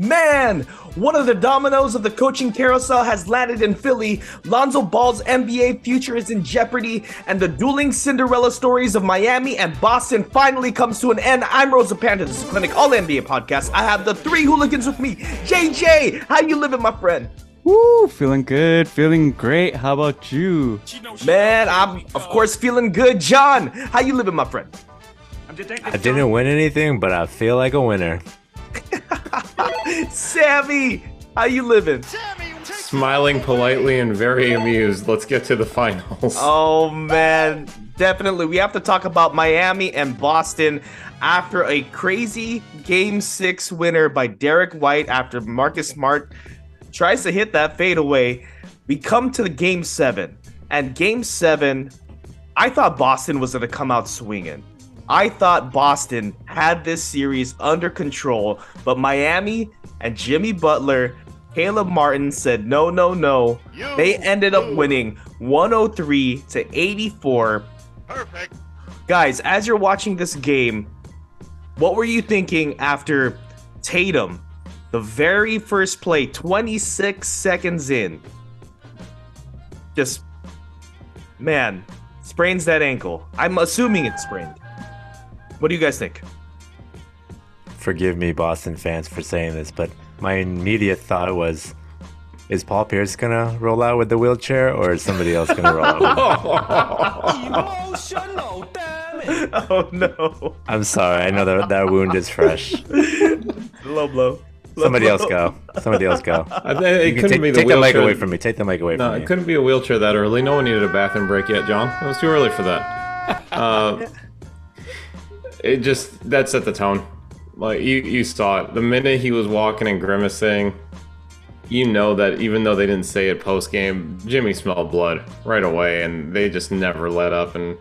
Man, one of the dominoes of the coaching carousel has landed in Philly. Lonzo Ball's NBA future is in jeopardy, and the dueling Cinderella stories of Miami and Boston finally comes to an end. I'm Rosa Panda. This is Clinic All NBA Podcast. I have the three hooligans with me. JJ, how you living, my friend? Woo, feeling good, feeling great. How about you? Man, I'm of course feeling good. John, how you living, my friend? I didn't win anything, but I feel like a winner. Sammy, how you living? Smiling politely and very amused. Let's get to the finals. Oh man, definitely. We have to talk about Miami and Boston after a crazy game six winner by Derrick White after Marcus Smart tries to hit that fadeaway. We come to the game seven, and game seven, I thought Boston was going to come out swinging. I thought Boston had this series under control, but Miami and Jimmy Butler, Caleb Martin said no, no, no. They ended up winning 103 to 84. Perfect. Guys, as you're watching this game, what were you thinking after Tatum, the very first play, 26 seconds in? Just, man, sprains that ankle. I'm assuming it's sprained. What do you guys think? Forgive me, Boston fans, for saying this, but my immediate thought was is Paul Pierce gonna roll out with the wheelchair or is somebody else gonna roll out? Emotional, damn it. Oh no. I'm sorry, I know that that wound is fresh. Low blow. Low Somebody blow. else go. Somebody else go. I think it You couldn't take, be the take the mic away from me. Take the mic away No, from it me. couldn't be a wheelchair that early. No one needed a bathroom break yet, John. It was too early for that. Uh, it just that set the tone. Like you, you saw it the minute he was walking and grimacing. You know that even though they didn't say it post game, Jimmy smelled blood right away, and they just never let up. And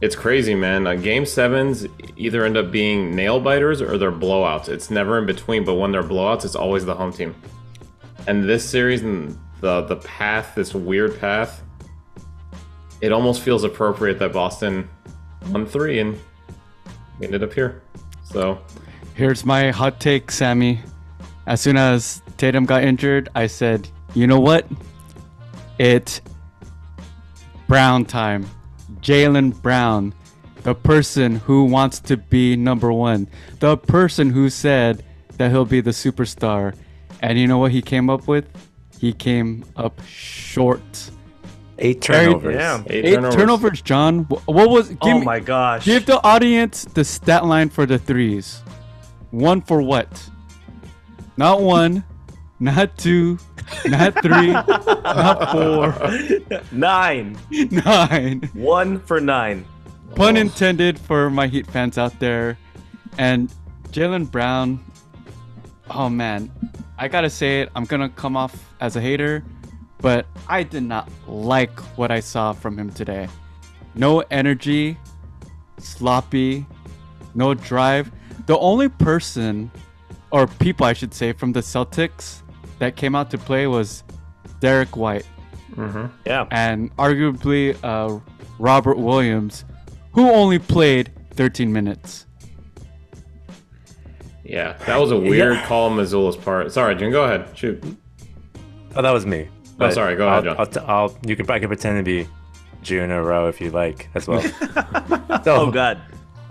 it's crazy, man. Uh, game sevens either end up being nail biters or they're blowouts. It's never in between. But when they're blowouts, it's always the home team. And this series and the the path, this weird path, it almost feels appropriate that Boston won three and ended up here. So Here's my hot take, Sammy. As soon as Tatum got injured, I said, you know what? It Brown time. Jaylen Brown, the person who wants to be number one, the person who said that he'll be the superstar. And you know what he came up with? He came up short. Eight Very- turnovers. Yeah. eight, Eight turnovers. turnovers, John. What was? Give Oh me- my gosh. Give the audience the stat line for the threes. One for what? Not one, not two, not three, not four, nine. nine. One for nine. Pun oh. intended for my Heat fans out there. And Jaylen Brown, oh man, I gotta say it, I'm gonna come off as a hater, but I did not like what I saw from him today. No energy, sloppy, no drive. The only person, or people I should say, from the Celtics that came out to play was Derrick White Yeah. and arguably uh, Robert Williams, who only played 13 minutes. Yeah, that was a weird call on Mazzulla's part. Sorry, Jim, go ahead. Shoot. Oh, that was me. Oh, sorry, go ahead, I'll, John. I'll, t- I'll, you can, I can pretend to be June or Row if you like as well. so, Oh god.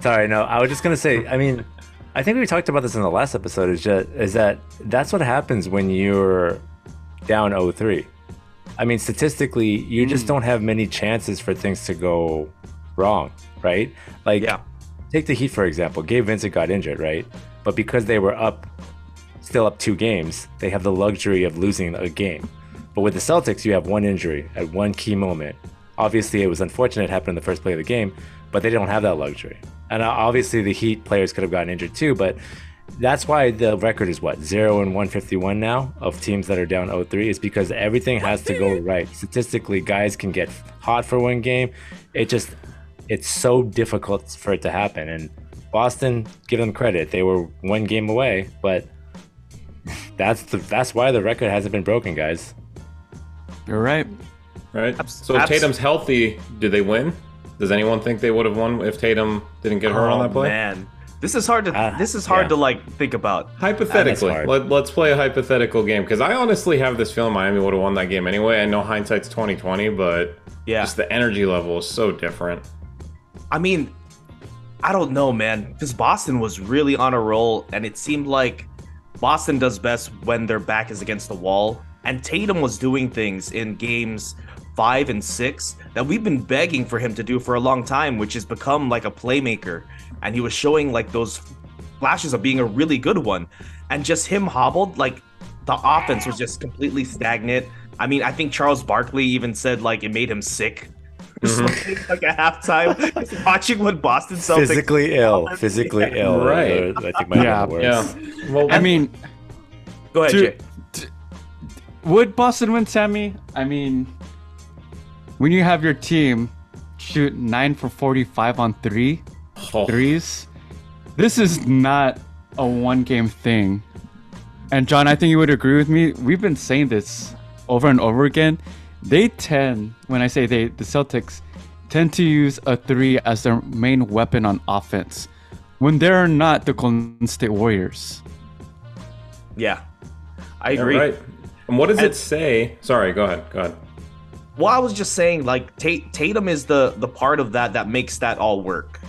Sorry, no. I was just gonna say. I mean, I think we talked about this in the last episode. Is just is that that's what happens when you're down 0-3. I mean, statistically, you just mm. don't have many chances for things to go wrong, right? Like, Yeah. take the Heat for example. Gabe Vincent got injured, right? But because they were up, still up two games, they have the luxury of losing a game. But with the Celtics, you have one injury at one key moment. Obviously, it was unfortunate it happened in the first play of the game, but they don't have that luxury. And uh, obviously, the Heat players could have gotten injured too, but that's why the record is what zero and 151 now of teams that are down 0-3 is because everything has to go right. Statistically, guys can get hot for one game. It just it's so difficult for it to happen. And Boston, give them credit, they were one game away, but that's the that's why the record hasn't been broken, guys. You're right. Right? Abs- so if abs- Tatum's healthy, do they win? Does anyone think they would have won if Tatum didn't get hurt on Oh, that play? man. This is hard to Ah, this is hard yeah. to like think about. Hypothetically, hard. let, let's play a hypothetical game because I honestly have this feeling Miami would have won that game anyway. I know hindsight's twenty twenty, but Yeah. just the energy level is so different. I mean, I don't know, man, because Boston was really on a roll, and it seemed like Boston does best when their back is against the wall. And Tatum was doing things in games five and six that we've been begging for him to do for a long time, which has become like a playmaker. And he was showing like those flashes of being a really good one. And just him hobbled, like the offense was just completely stagnant. I mean, I think Charles Barkley even said like it made him sick. Mm-hmm. like at halftime, just watching what Boston Celtics physically ill, physically ill. Right. I think might Yeah. Yeah. Well, I mean, Go ahead, to- Jay. Would Boston win, Sammy? I mean, when you have your team shoot nine for forty-five on three oh, threes, this is not a one-game thing. And John, I think you would agree with me. We've been saying this over and over again. They tend, when I say they, the Celtics tend to use a three as their main weapon on offense when they're not the Golden State Warriors. Yeah, I yeah, agree. right. And what does And- it say? Sorry, go ahead. Go ahead. Well, I was just saying, like Tatum is the the part of that that makes that all work.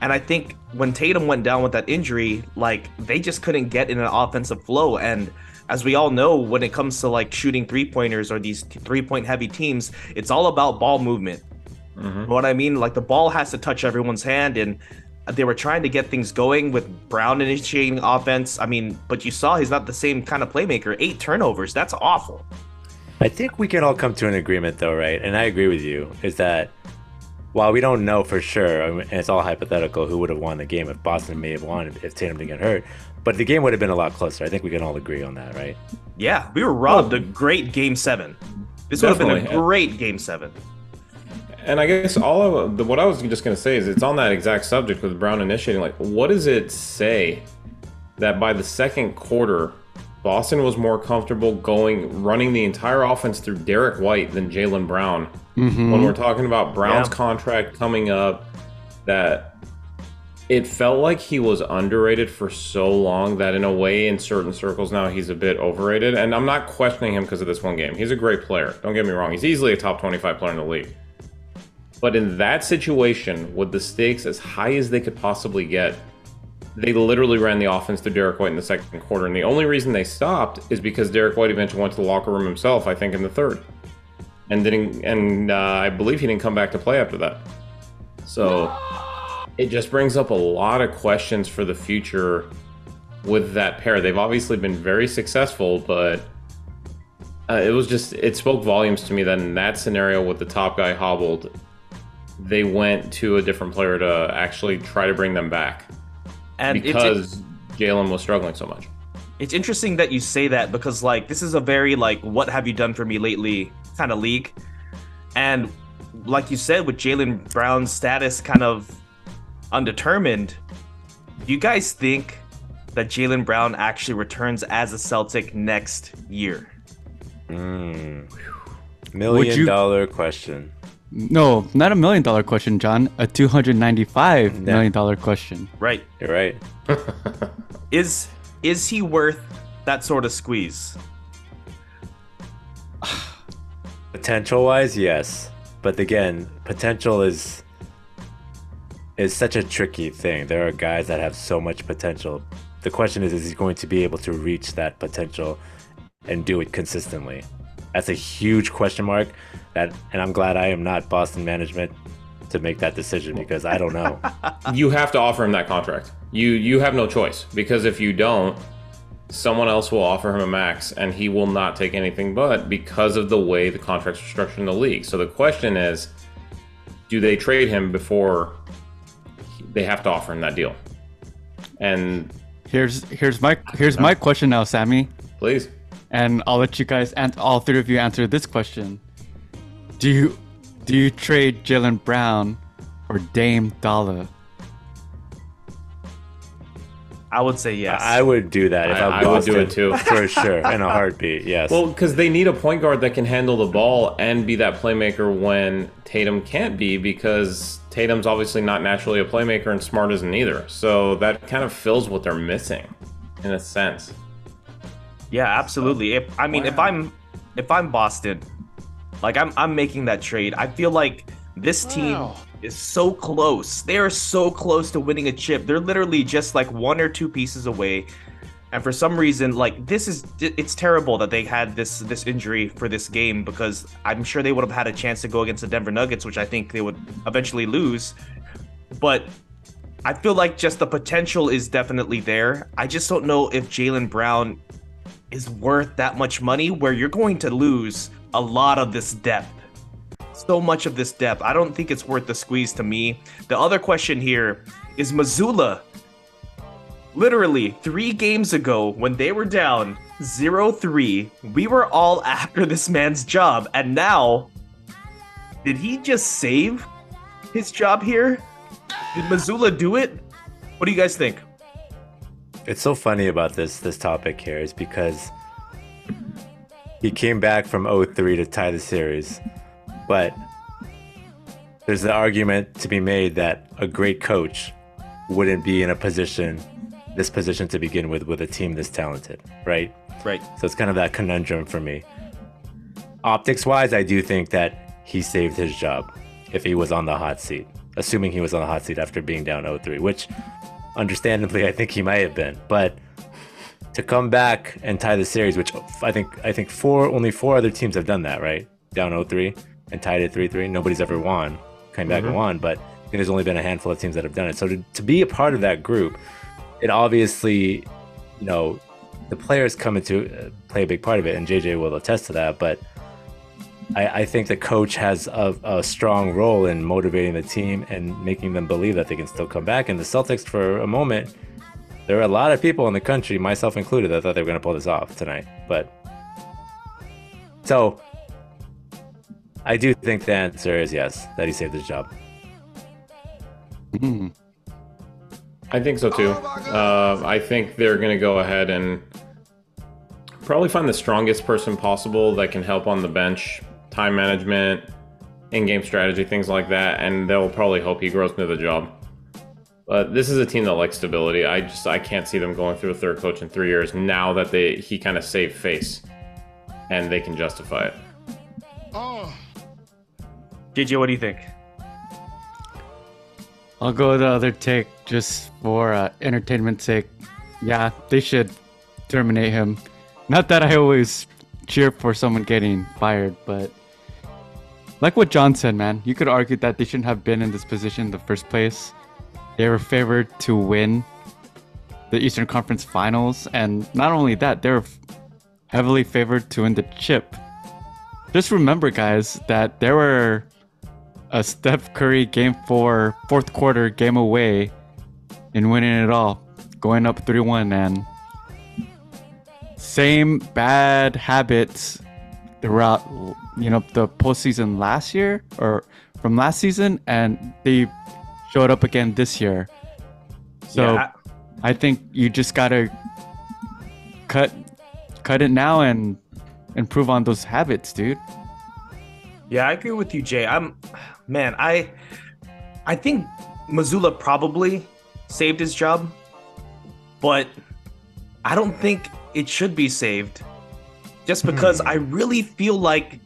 And I think when Tatum went down with that injury, like they just couldn't get in an offensive flow. And as we all know, when it comes to like shooting three pointers or these three point heavy teams, it's all about ball movement. Mhm. You know what I mean? Like the ball has to touch everyone's hand, and they were trying to get things going with Brown initiating offense. I mean, but you saw he's not the same kind of playmaker. Eight turnovers, that's awful. I think we can all come to an agreement, though, right? And I agree with you. Is that while we don't know for sure, I mean, and it's all hypothetical, who would have won the game if Boston may have won if, if Tatum didn't get hurt, but the game would have been a lot closer. I think we can all agree on that, right? Yeah, we were robbed a great game seven. This would have been a great game seven. And I guess all of the, what I was just going to say is it's on that exact subject with Brown initiating. Like, what does it say that by the second quarter, Boston was more comfortable going running the entire offense through Derrick White than Jaylen Brown? Mm-hmm. When we're talking about Brown's Yeah. contract coming up, that it felt like he was underrated for so long that in a way in certain circles now he's a bit overrated and i'm not questioning him because of this one game he's a great player don't get me wrong he's easily a top 25 player in the league but in that situation with the stakes as high as they could possibly get they literally ran the offense through Derrick White in the second quarter, and the only reason they stopped is because Derrick White eventually went to the locker room himself. I think in the third, and didn't, and uh, I believe he didn't come back to play after that. So it just brings up a lot of questions for the future with that pair. They've obviously been very successful, but uh, it was just it spoke volumes to me that in that scenario with the top guy hobbled, they went to a different player to actually try to bring them back And because Jaylen was struggling so much. it's interesting that you say that because like this is a very like what have you done for me lately kind of league. And like you said, with Jaylen Brown's status kind of undetermined, do you guys think that Jaylen Brown actually returns as a Celtic next year? Mm. Million you- dollar question. No, not a million dollar question, John. A two hundred ninety-five Yeah. million dollar question. Right. You're right. Is is he worth that sort of squeeze? Potential wise, yes. But again, potential is is such a tricky thing. There are guys that have so much potential. The question is, is he going to be able to reach that potential and do it consistently? That's a huge question mark. That and I'm glad I am not Boston management to make that decision because I don't know. you have to offer him that contract. You you have no choice because if you don't, someone else will offer him a max and he will not take anything but because of the way the contracts are structured in the league. So the question is, do they trade him before they have to offer him that deal? And Here's here's my here's my uh, question now, Sammy, please, and I'll let you guys and all three of you answer this question. Do you do you trade Jaylen Brown for Dame Dolla? I would say yes. I would do that if I- I'm I would do it too. for sure in a heartbeat. Yes. Well, because they need a point guard that can handle the ball and be that playmaker when Tatum can't be, because Tatum's obviously not naturally a playmaker and Smart isn't either. So that kind of fills what they're missing, in a sense. Yeah, absolutely. If I mean, if I'm if I'm Boston, like I'm I'm making that trade. I feel like this team is so close. They are so close to winning a chip. They're literally just like one or two pieces away. And for some reason, like this is it's terrible that they had this this injury for this game because I'm sure they would have had a chance to go against the Denver Nuggets, which I think they would eventually lose. But I feel like just the potential is definitely there. I just don't know if Jaylen Brown is worth that much money where you're going to lose a lot of this depth. So much of this depth. I don't think it's worth the squeeze to me. The other question here is Mazzulla. Literally, three games ago, when they were down 0 3, we were all after this man's job. And now, did he just save his job here? Did Mazzulla do it? What do you guys think? It's so funny about this this topic here is because he came back from 0-3 to tie the series, but there's the argument to be made that a great coach wouldn't be in a position this position to begin with with a team this talented, right? Right. So it's kind of that conundrum for me. Optics wise, I do think that he saved his job if he was on the hot seat, assuming he was on the hot seat after being down 0-3, which understandably I think he might have been. But to come back and tie the series, which I think I think four only four other teams have done that, right? Down 0-3 and tied it 3-3. Nobody's ever won, came back and won, but there's only been a handful of teams that have done it. So to, to be a part of that group, it obviously, you know, the players come into uh, play a big part of it, and JJ will attest to that. But I, I think the coach has a, a strong role in motivating the team and making them believe that they can still come back. And the Celtics, for a moment, there are a lot of people in the country, myself included, that thought they were going to pull this off tonight. But so I do think the answer is yes, that he saved his job. Hmm. I think so too. Uh, I think they're going to go ahead and probably find the strongest person possible that can help on the bench, time management, in-game strategy, things like that, and they'll probably hope he grows into the job. But this is a team that likes stability. I just I can't see them going through a third coach in three years. Now that they he kind of saved face, and they can justify it. Oh, JJ, what do you think? I'll go the other take just for uh, entertainment sake. Yeah, they should terminate him. Not that I always cheer for someone getting fired, but like what John said, man, you could argue that they shouldn't have been in this position in the first place. They were favored to win the Eastern Conference Finals, and not only that, they were heavily favored to win the chip. Just remember, guys, that there were a Steph Curry game four, fourth quarter game away in winning it all, going up 3 1. And same bad habits throughout, you know, the postseason last year or from last season, and they showed up again this year. So Yeah, I think you just gotta cut cut it now and improve on those habits, dude. Yeah, I agree with you, Jay. I'm, man, I, I think Mazzulla probably saved his job, but I don't think it should be saved, just because hmm. I really feel like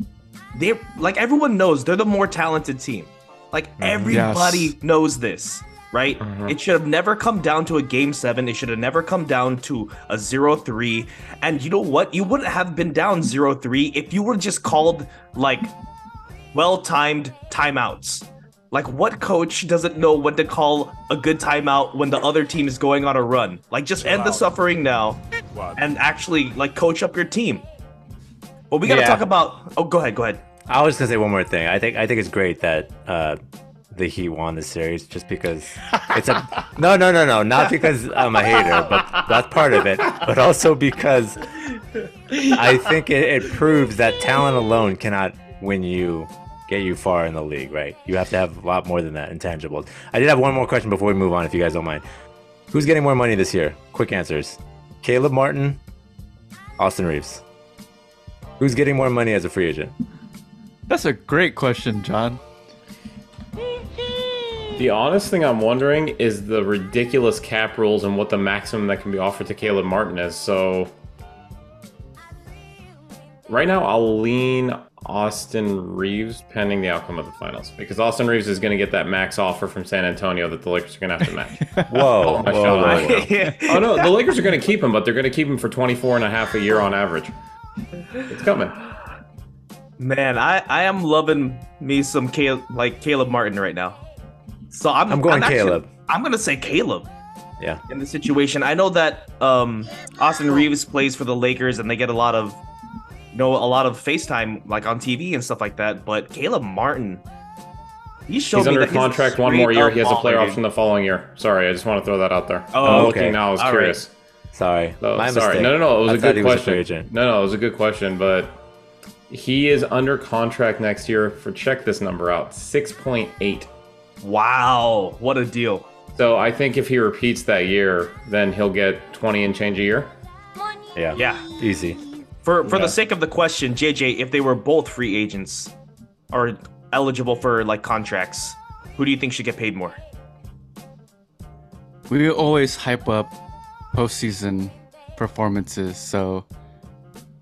they're like everyone knows they're the more talented team. Like mm. everybody Yes. knows this, right? Mm-hmm. It should have never come down to a game seven. It should have never come down to a zero three. And you know what? You wouldn't have been down zero three if you were just called like well-timed timeouts. Like what coach doesn't know when to call a good timeout when the other team is going on a run? Like just end the suffering now and actually like coach up your team. Well, we got to Yeah. talk about Oh, go ahead, go ahead. I was gonna say one more thing. I think I think it's great that uh, the Heat won the series just because it's a no no no no not because I'm a hater, but that's part of it, but also because I think it, it proves that talent alone cannot win you get you far in the league, right? You have to have a lot more than that intangibles. I did have one more question before we move on, if you guys don't mind. Who's getting more money this year, quick answers. Caleb Martin, Austin Reaves. Who's getting more money as a free agent? That's a great question, John. The honest thing I'm wondering is the ridiculous cap rules and what the maximum that can be offered to Caleb Martin is. So right now, I'll lean Austin Reaves pending the outcome of the finals because Austin Reaves is going to get that max offer from San Antonio that the Lakers are going to have to match. Whoa, my whoa, whoa, whoa. oh no, the Lakers are going to keep him, but they're going to keep him for 24 and a half a year on average. It's coming. Man, I, I am loving me some Caleb, like Caleb Martin right now. So I'm I'm going actually- Caleb. I'm gonna say Caleb Yeah. in the situation. I know that um, Austin Reaves plays for the Lakers and they get a lot of you know a lot of FaceTime like on TV and stuff like that. But Caleb Martin, he showed He's me under that he's contract one more year. He has a up player option the following year. Sorry, I just want to throw that out there. Oh, I'm okay. looking now. I was All right. curious. Sorry. Oh, My sorry. mistake. No, no, no. It was I a good he was a question. agent. no, no, it was a good question, but he is under contract next year for check this number out, 6.8. Wow, what a deal! So I think if he repeats that year, then he'll get 20 and change a year. Yeah. Yeah. Easy. For for Yeah. the sake of the question, JJ, if they were both free agents or eligible for like contracts, who do you think should get paid more? We always hype up postseason performances, so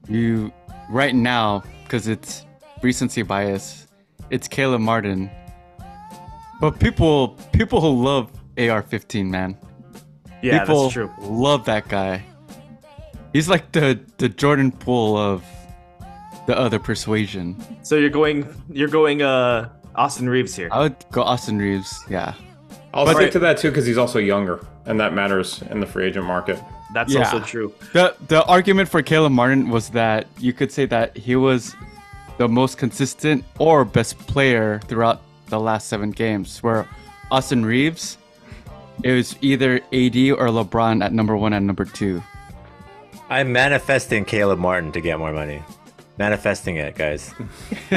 you right now because it's recency bias, it's Caleb Martin. But people people who love AR-15, man, Yeah, people that's true. love that guy. He's like the the Jordan Poole of the other persuasion. So you're going you're going uh Austin Reaves here. I would go Austin Reaves. Yeah. I'll But- stick to that too because he's also younger, and that matters in the free agent market. That's Yeah. also true. The the argument for Caleb Martin was that you could say that he was the most consistent or best player throughout the last seven games, where Austin Reaves it was either AD or LeBron at number one and number two. I'm manifesting Caleb Martin to get more money. Manifesting it, guys.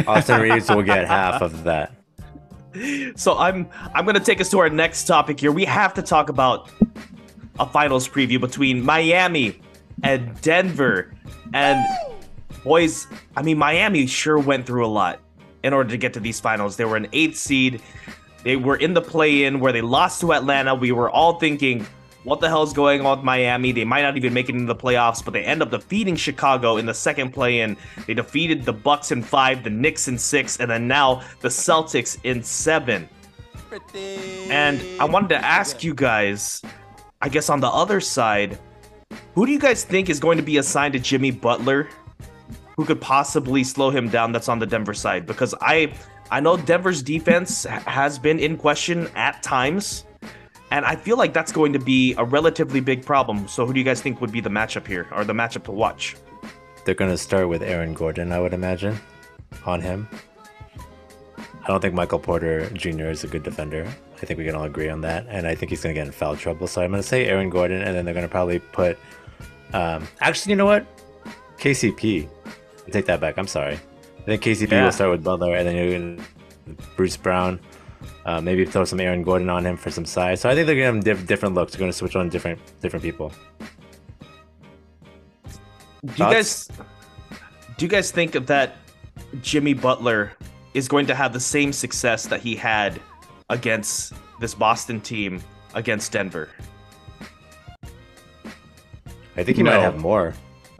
Austin Reaves will get half of that. So I'm I'm gonna take us to our next topic here. We have to talk about a finals preview between Miami and Denver. And boys, I mean Miami sure went through a lot in order to get to these finals. They were an eighth seed. They were in the play-in where they lost to Atlanta. We were all thinking, what the hell's going on with Miami? They might not even make it into the playoffs, but they end up defeating Chicago in the second play-in. They defeated the Bucks in five, the Knicks in six, and then now the Celtics in seven. And I wanted to ask you guys, I guess on the other side, who do you guys think is going to be assigned to Jimmy Butler? Who could possibly slow him down that's on the Denver side? Because I I know Denver's defense has been in question at times. And I feel like that's going to be a relatively big problem. So who do you guys think would be the matchup here or the matchup to watch? They're going to start with Aaron Gordon, I would imagine, on him. I don't think Michael Porter Jr. is a good defender. I think we can all agree on that. And I think he's going to get in foul trouble. So I'm going to say Aaron Gordon, and then they're going to probably put. Um, actually, you know what? KCP. I take that back. I'm sorry. I think KCP Yeah. will start with Butler, and then you're going Bruce Brown. Uh, maybe throw some Aaron Gordon on him for some size. So I think they're going to give him diff- different looks. They're going to switch on different different people. Do you guys do you guys think of that Jimmy Butler is going to have the same success that he had against this Boston team against Denver? I think he No. might have more.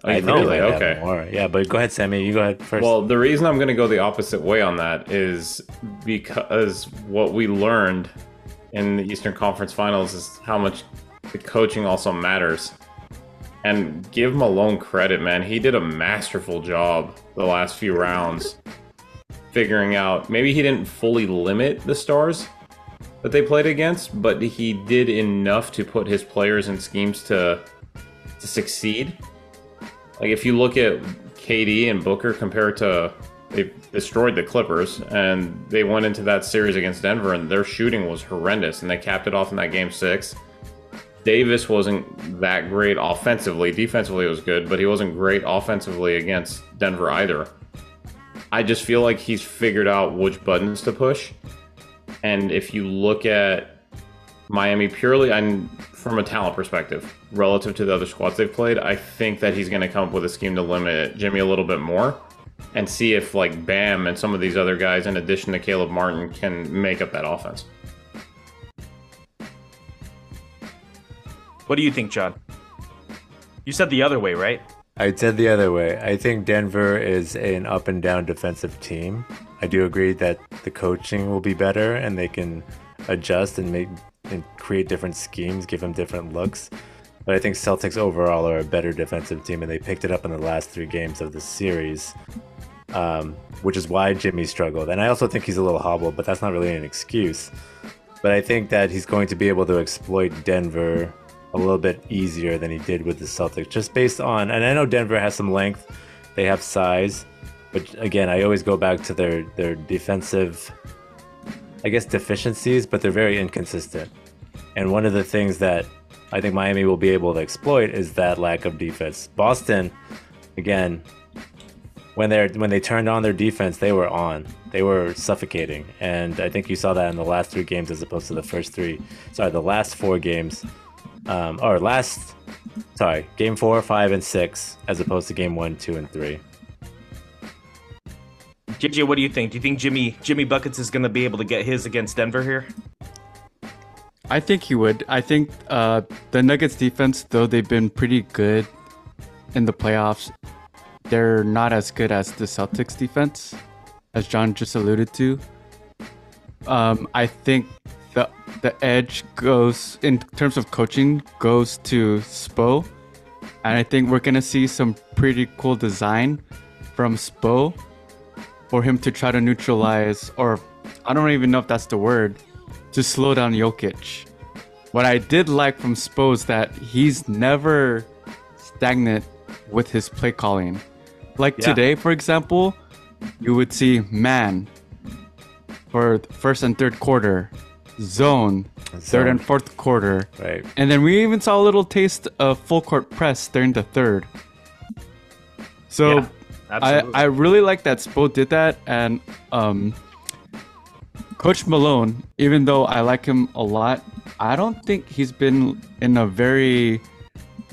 Oh, I you think he really? might Okay. have more. Yeah, but go ahead, Sammy. You go ahead first. Well, the reason I'm going to go the opposite way on that is because what we learned in the Eastern Conference Finals is how much the coaching also matters. And give Malone credit, man. He did a masterful job the last few rounds figuring out. Maybe he didn't fully limit the stars that they played against, but he did enough to put his players in schemes to to succeed. Like if you look at KD and Booker compared to they destroyed the Clippers and they went into that series against Denver and their shooting was horrendous and they capped it off in that game 6. Davis wasn't that great offensively. Defensively it was good, but he wasn't great offensively against Denver either. I just feel like he's figured out which buttons to push. And if you look at Miami purely and from a talent perspective relative to the other squads they've played. I think that he's going to come up with a scheme to limit Jimmy a little bit more and see if like Bam and some of these other guys, in addition to Caleb Martin, can make up that offense. What do you think, John? You said the other way, right? I said the other way. I think Denver is an up and down defensive team. I do agree that the coaching will be better and they can adjust and make and create different schemes, give them different looks. But I think Celtics overall are a better defensive team, and they picked it up in the last three games of the series, um, which is why Jimmy struggled. And I also think he's a little hobbled, but that's not really an excuse. But I think that he's going to be able to exploit Denver a little bit easier than he did with the Celtics, just based on. And I know Denver has some length, they have size, but again, I always go back to their their defensive, I guess, deficiencies, but they're very inconsistent. And one of the things that I think Miami will be able to exploit is that lack of defense. Boston, again, when they when they turned on their defense, they were on. They were suffocating, and I think you saw that in the last three games as opposed to the first three. Sorry, the last four games, um, or last, sorry, game four, five, and six, as opposed to game one, two, and three. JJ, what do you think? Do you think Jimmy Jimmy Buckets is going to be able to get his against Denver here? I think he would. I think uh, the Nuggets defense, though they've been pretty good in the playoffs, they're not as good as the Celtics defense, as John just alluded to. Um, I think the the edge goes in terms of coaching goes to Spo, and I think we're gonna see some pretty cool design from Spo for him to try to neutralize, or I don't even know if that's the word, to slow down Jokic. What I did like from Spo is that he's never stagnant with his play calling. Like Yeah. today, for example, you would see man for first and third quarter, zone, third and fourth quarter, Right. and then we even saw a little taste of full court press during the third. So Yeah, I. I really like that Spo did that, and um, Coach Malone, even though I like him a lot, I don't think he's been in a very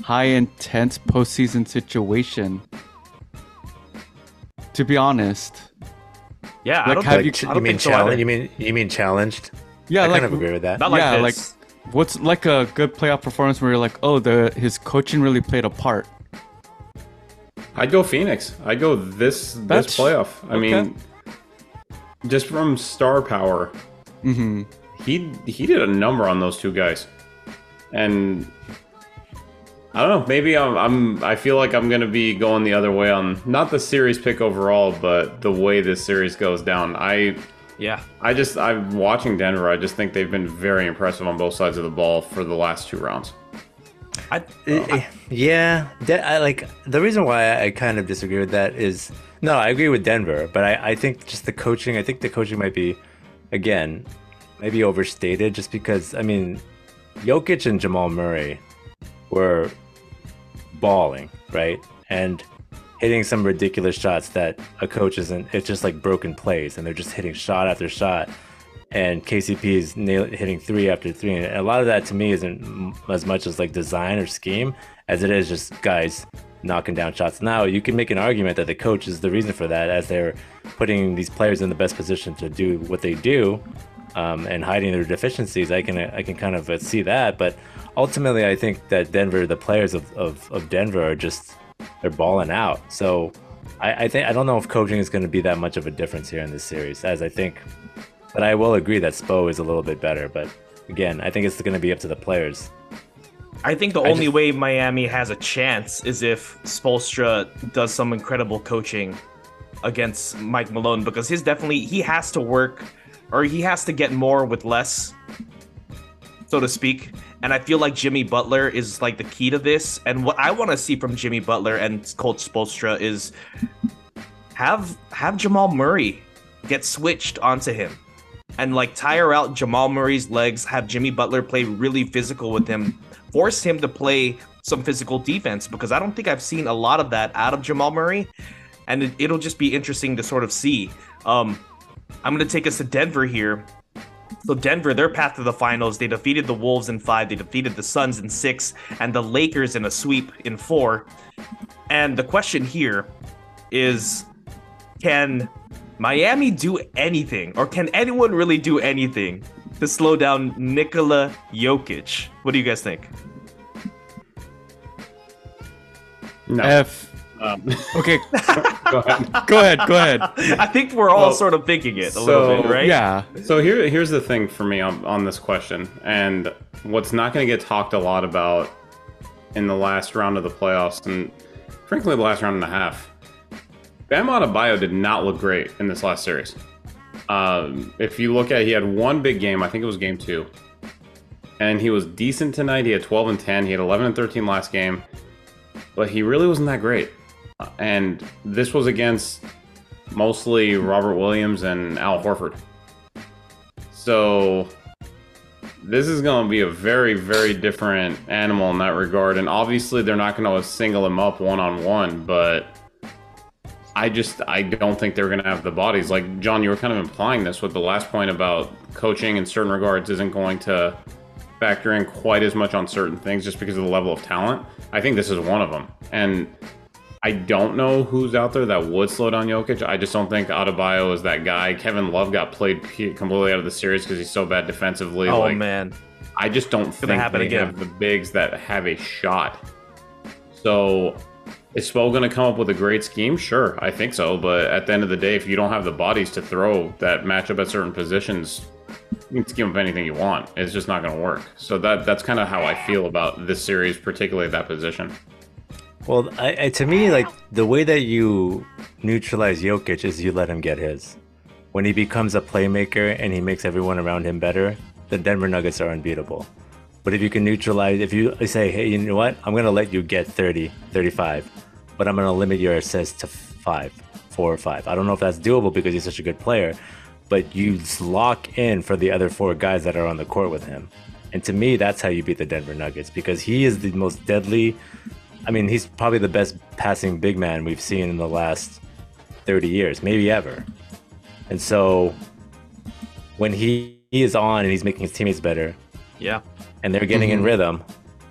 high intense postseason situation. To be honest, yeah, I don't have think, you- Like, I you don't mean think so? You mean you mean challenged? Yeah, I like kind of agree with that. Not like yeah, this. like what's like a good playoff performance where you're like, oh, the his coaching really played a part. I'd go Phoenix. I'd go this That's- this playoff. I okay. mean, just from star power, hmm he he did a number on those two guys, and I don't know. Maybe I'm, I'm I feel like I'm gonna be going the other way on not the series pick overall, but the way this series goes down. I yeah, I just I'm watching Denver. I just think they've been very impressive on both sides of the ball for the last two rounds. I, Uh, yeah, De- I like the reason why I kind of disagree with that is no, I agree with Denver, but I, I think just the coaching. I think the coaching might be, again, maybe overstated. Just because I mean, Jokic and Jamal Murray were balling, right, and hitting some ridiculous shots that a coach isn't. It's just like broken plays, and they're just hitting shot after shot and KCP is hitting three after three. And a lot of that to me isn't as much as like design or scheme as it is just guys knocking down shots. Now you can make an argument that the coach is the reason for that, as they're putting these players in the best position to do what they do um, and hiding their deficiencies. I can I can kind of uh, see that, but ultimately I think that Denver, the players of, of, of Denver are just they're balling out. So. I, I think I don't know if coaching is going to be that much of a difference here in this series, as I think but I will agree that Spo is a little bit better. But again, I think it's going to be up to the players. I think the I only just- way Miami has a chance is if Spoelstra does some incredible coaching against Mike Malone because he's definitely he has to work or he has to get more with less, so to speak. And I feel like Jimmy Butler is like the key to this. And what I want to see from Jimmy Butler and Colt Spoelstra is have have Jamal Murray get switched onto him and like tire out Jamal Murray's legs, have Jimmy Butler play really physical with him, force him to play some physical defense because I don't think I've seen a lot of that out of Jamal Murray, and it, it'll just be interesting to sort of see. Um, I'm gonna take us to Denver here. So Denver, their path to the finals, they defeated the Wolves in five, they defeated the Suns in six, and the Lakers in a sweep in four. And the question here is can Miami do anything, or can anyone really do anything to slow down Nikola Jokic? What do you guys think? No. F. Um, Okay, go ahead. go ahead. Go ahead. I think we're all Well, sort of thinking it a little bit, right? Yeah. So here, here's the thing for me on, on this question, and what's not going to get talked a lot about in the last round of the playoffs, and frankly, the last round and a half. Bam Adebayo did not look great in this last series. Um, if you look at, it, he had one big game. I think it was game two, and he was decent tonight. He had 12 and 10. He had 11 and 13 last game, but he really wasn't that great. And this was against mostly Robert Williams and Al Horford. So this is going to be a very, very different animal in that regard. And obviously, they're not going to single him up one on one, but I just I don't think they're going to have the bodies. Like John, you were kind of implying this with the last point about coaching in certain regards isn't going to factor in quite as much on certain things just because of the level of talent. I think this is one of them. And I don't know who's out there that would slow down Jokic. I just don't think Adebayo is that guy. Kevin Love got played completely out of the series because he's so bad defensively. Oh like, man. I just don't think happen they again. have the bigs that have a shot. So is Spo going to come up with a great scheme? Sure, I think so. But at the end of the day, if you don't have the bodies to throw that matchup at certain positions, you can scheme up anything you want. It's just not going to work. So that that's kind of how I feel about this series, particularly that position. Well, I, I, to me, like the way that you neutralize Jokic is you let him get his. When he becomes a playmaker and he makes everyone around him better, the Denver Nuggets are unbeatable. But if you can neutralize, if you say, hey, you know what? I'm going to let you get 30, 35, but I'm going to limit your assists to five, four or five. I don't know if that's doable because he's such a good player, but you lock in for the other four guys that are on the court with him. And to me, that's how you beat the Denver Nuggets because he is the most deadly. I mean, he's probably the best passing big man we've seen in the last 30 years, maybe ever. And so when he, he is on and he's making his teammates better Yeah. and they're getting Mm-hmm. in rhythm,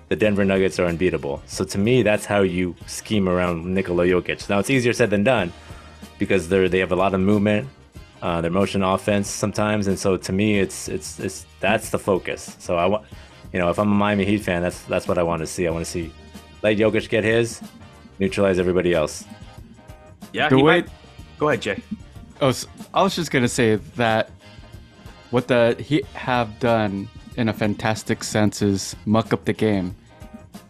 the Denver Nuggets are unbeatable. So to me, that's how you scheme around Nikola Jokic. Now it's easier said than done because they're they have a lot of movement, uh, their motion offense sometimes, and so to me, it's it's it's that's the focus. So I want, you know, if I'm a Miami Heat fan, that's that's what I want to see. I want to see let Jokic get his, neutralize everybody else. Yeah. The he way might- Go ahead, Jay. Oh, s- I was just gonna say that what the Heat have done in a fantastic sense is muck up the game,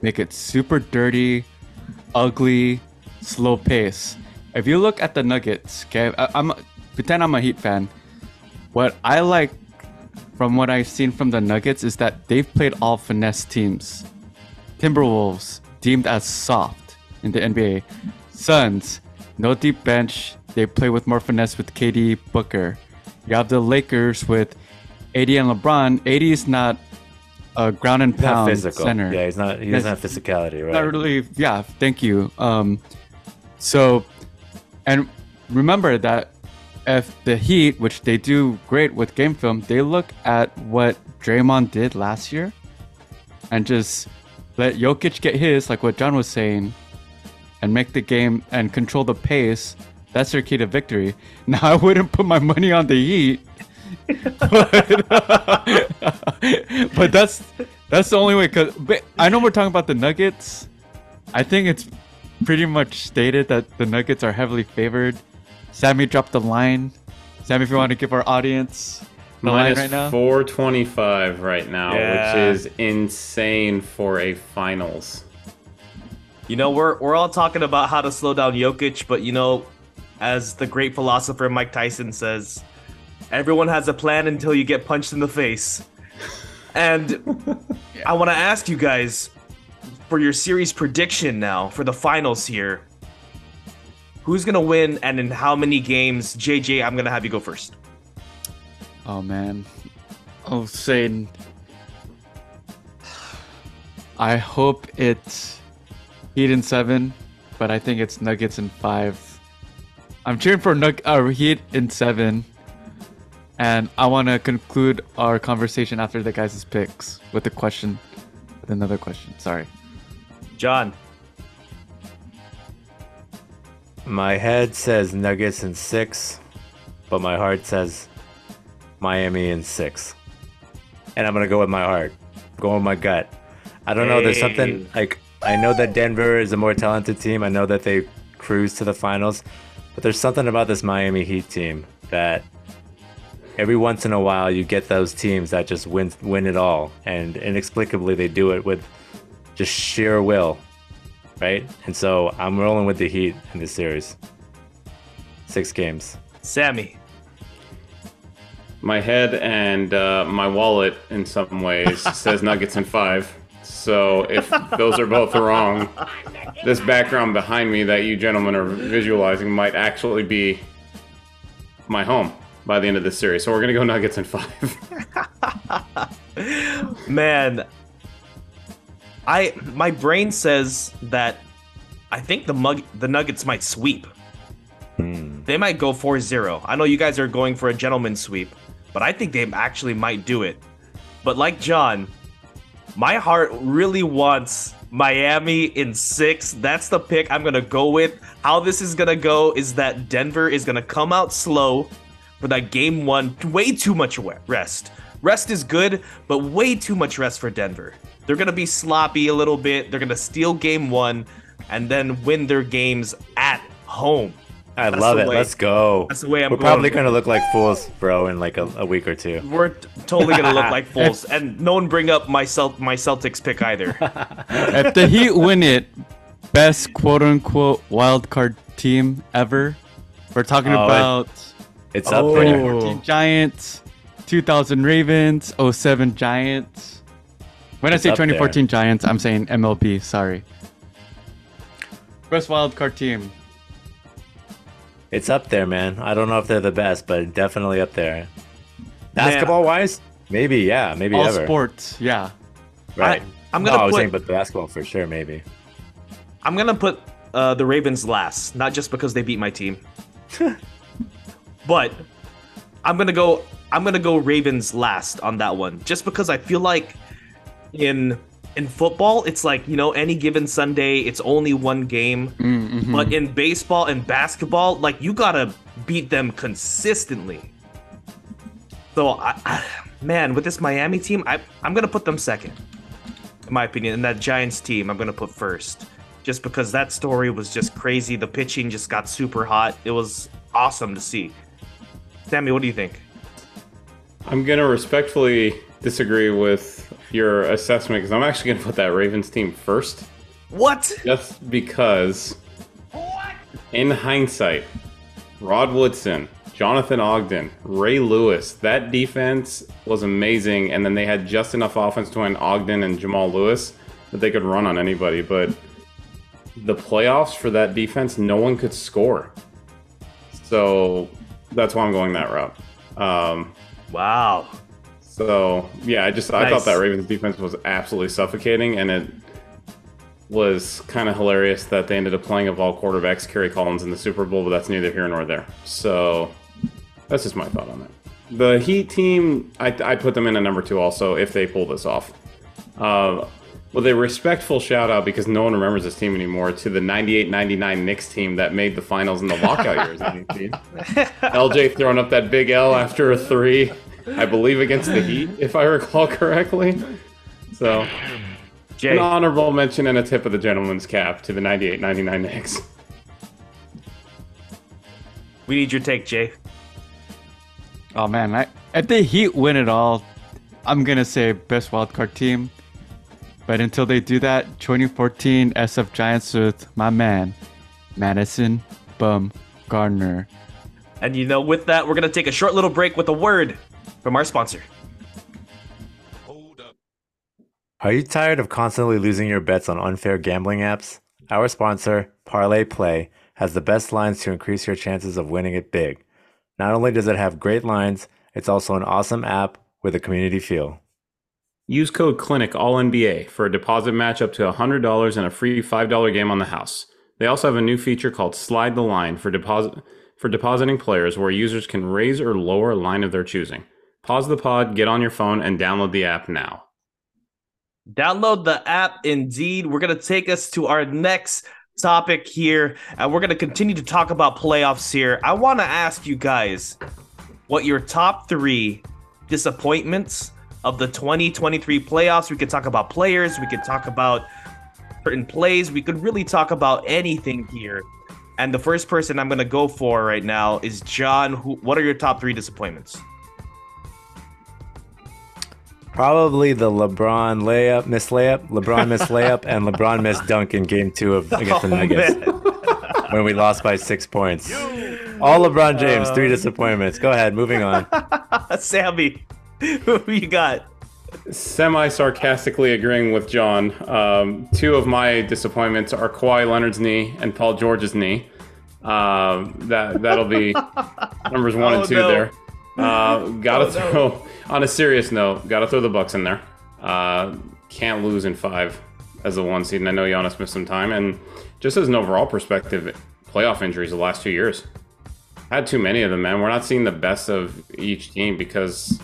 make it super dirty, ugly, slow pace. If you look at the Nuggets, okay, I, I'm pretend I'm a Heat fan. What I like from what I've seen from the Nuggets is that they've played all finesse teams. Timberwolves deemed as soft in the NBA. Suns, no deep bench. They play with more finesse with KD Booker. You have the Lakers with AD and LeBron. AD is not a ground and He's pound physical. center. Yeah, he's not. He doesn't have physicality, right? Not really. Yeah, thank you. Um, so, and remember that if the Heat, which they do great with game film, they look at what Draymond did last year, and just let Jokic get his, like what John was saying, and make the game and control the pace. That's their key to victory. Now, I wouldn't put my money on the Heat, but, but that's that's the only way. Cause I know we're talking about the Nuggets. I think it's pretty much stated that the Nuggets are heavily favored. Sammy dropped the line. Sammy, if you want to give our audience Minus right now. 425 right now, Yeah. which is insane for a finals. You know, we're we're all talking about how to slow down Jokic, but you know, as the great philosopher Mike Tyson says, everyone has a plan until you get punched in the face. And I want to ask you guys for your series prediction now for the finals here. Who's gonna win and in how many games? JJ, I'm gonna have you go first. Oh man. Oh, saying. I hope it's Heat in seven, but I think it's Nuggets in five. I'm cheering for Nug- uh, Heat in seven. And I want to conclude our conversation after the guys' picks with a question, with another question. Sorry. John. My head says Nuggets in six, but my heart says Miami in six. And I'm gonna go with my heart. Go with my gut. I don't know. There's something like I know that Denver is a more talented team. I know that they cruise to the finals, but there's something about this Miami Heat team that every once in a while you get those teams that just win win it all, and inexplicably they do it with just sheer will, right? And so I'm rolling with the Heat in this series. Six games. Sammy. My head and uh, my wallet, in some ways, says Nuggets in five. So if those are both wrong, this background behind me that you gentlemen are visualizing might actually be my home by the end of this series. So we're gonna go Nuggets in five. Man, I my brain says that I think the mug the Nuggets might sweep. They might go 4-0. I know you guys are going for a gentleman sweep, but I think they actually might do it. But like John, my heart really wants Miami in 6. That's the pick I'm going to go with. How this is going to go is that Denver is going to come out slow for that game 1. Way too much rest. Rest is good, but way too much rest for Denver. They're going to be sloppy a little bit. They're going to steal game 1 and then win their games at home. I That's love it. way- Let's go. that's the way I'm We're going. probably gonna look like fools, bro, in like a, a week or two. We're t- totally gonna look like fools, and no one bring up my Celt- my Celtics pick either. if the Heat win it, best quote unquote wild card team ever. We're talking Oh, it- about It's up Oh. there. 2014 Giants, 2000 Ravens, 07 Giants. When It's I say up there. 2014 Giants, I'm saying MLB. Sorry. Best wild card team. It's up there, man. I don't know if they're the best, but definitely up there. Basketball wise, maybe yeah, maybe All ever. sports. Yeah. Right. I- I'm gonna I was put- saying, but basketball for sure, maybe. I'm gonna put uh, the Ravens last, not just because they beat my team, but I'm gonna go. I'm gonna go Ravens last on that one, just because I feel like in in football, it's like you know any given Sunday, it's only one game, Mm-hmm. but in baseball and basketball, like you gotta beat them consistently. So, I, I, man, with this Miami team, I, I'm gonna put them second, in my opinion. And that Giants team, I'm gonna put first, just because that story was just crazy. The pitching just got super hot. It was awesome to see. Sammy, what do you think? I'm gonna respectfully disagree with your assessment because I'm actually gonna put that Ravens team first. What? Just because, What? in hindsight, Rod Woodson, Jonathan Ogden, Ray Lewis, that defense was amazing. And then they had just enough offense to win Ogden and Jamal Lewis that they could run on anybody. But the playoffs for that defense, no one could score. So that's why I'm going that route. Um, Wow. So yeah, I just I thought that Ravens defense was absolutely suffocating, and it was kind of hilarious that they ended up playing of all quarterbacks Kerry Collins in the Super Bowl, but that's neither here nor there. So that's just my thought on that. The Heat team, I I put them in a number two also if they pull this off. Uh, with a respectful shout out because no one remembers this team anymore to the 98-99 Knicks team that made the finals in the lockout years. LJ throwing up that big L after a three, I believe against the Heat, if I recall correctly. So, Jay, an honorable mention and a tip of the gentleman's cap to the 98-99 Knicks. we need your take, Jay. Oh man, I, if the Heat win it all, I'm gonna say best wildcard team. But until they do that, 2014 SF Giants with my man, Madison Bum Gardner. And you know, with that, we're gonna take a short little break with a word from our sponsor. Hold up. Are you tired of constantly losing your bets on unfair gambling apps? Our sponsor, Parlay Play, has the best lines to increase your chances of winning it big. Not only does it have great lines, it's also an awesome app with a community feel. Use code CLINIC all NBA for a deposit match up to $100 and a free $5 game on the house. They also have a new feature called Slide the Line for deposit for depositing players where users can raise or lower a line of their choosing. Pause the pod, get on your phone, and download the app now. Download the app indeed. We're going to take us to our next topic here, and we're going to continue to talk about playoffs here. I want to ask you guys what your top three disappointments of the 2023 playoffs. We could talk about players, we could talk about certain plays, we could really talk about anything here. And the first person I'm going to go for right now is John. Who? What are your top three disappointments? Probably the LeBron layup, miss layup, LeBron miss layup, and LeBron miss dunk in game two of against the Oh, Nuggets when we lost by six points. All LeBron James, three disappointments. Go ahead, moving on. Sammy, who you got? Semi sarcastically agreeing with John, um, two of my disappointments are Kawhi Leonard's knee and Paul George's knee. Um, that that'll be numbers one Oh, and two no. there. Uh, gotta Oh, no. throw on a serious note. Gotta throw the Bucks in there. Uh, can't lose in five as the one seed. And I know Giannis missed some time, and just as an overall perspective, playoff injuries the last two years. Had too many of them, man. We're not seeing the best of each team because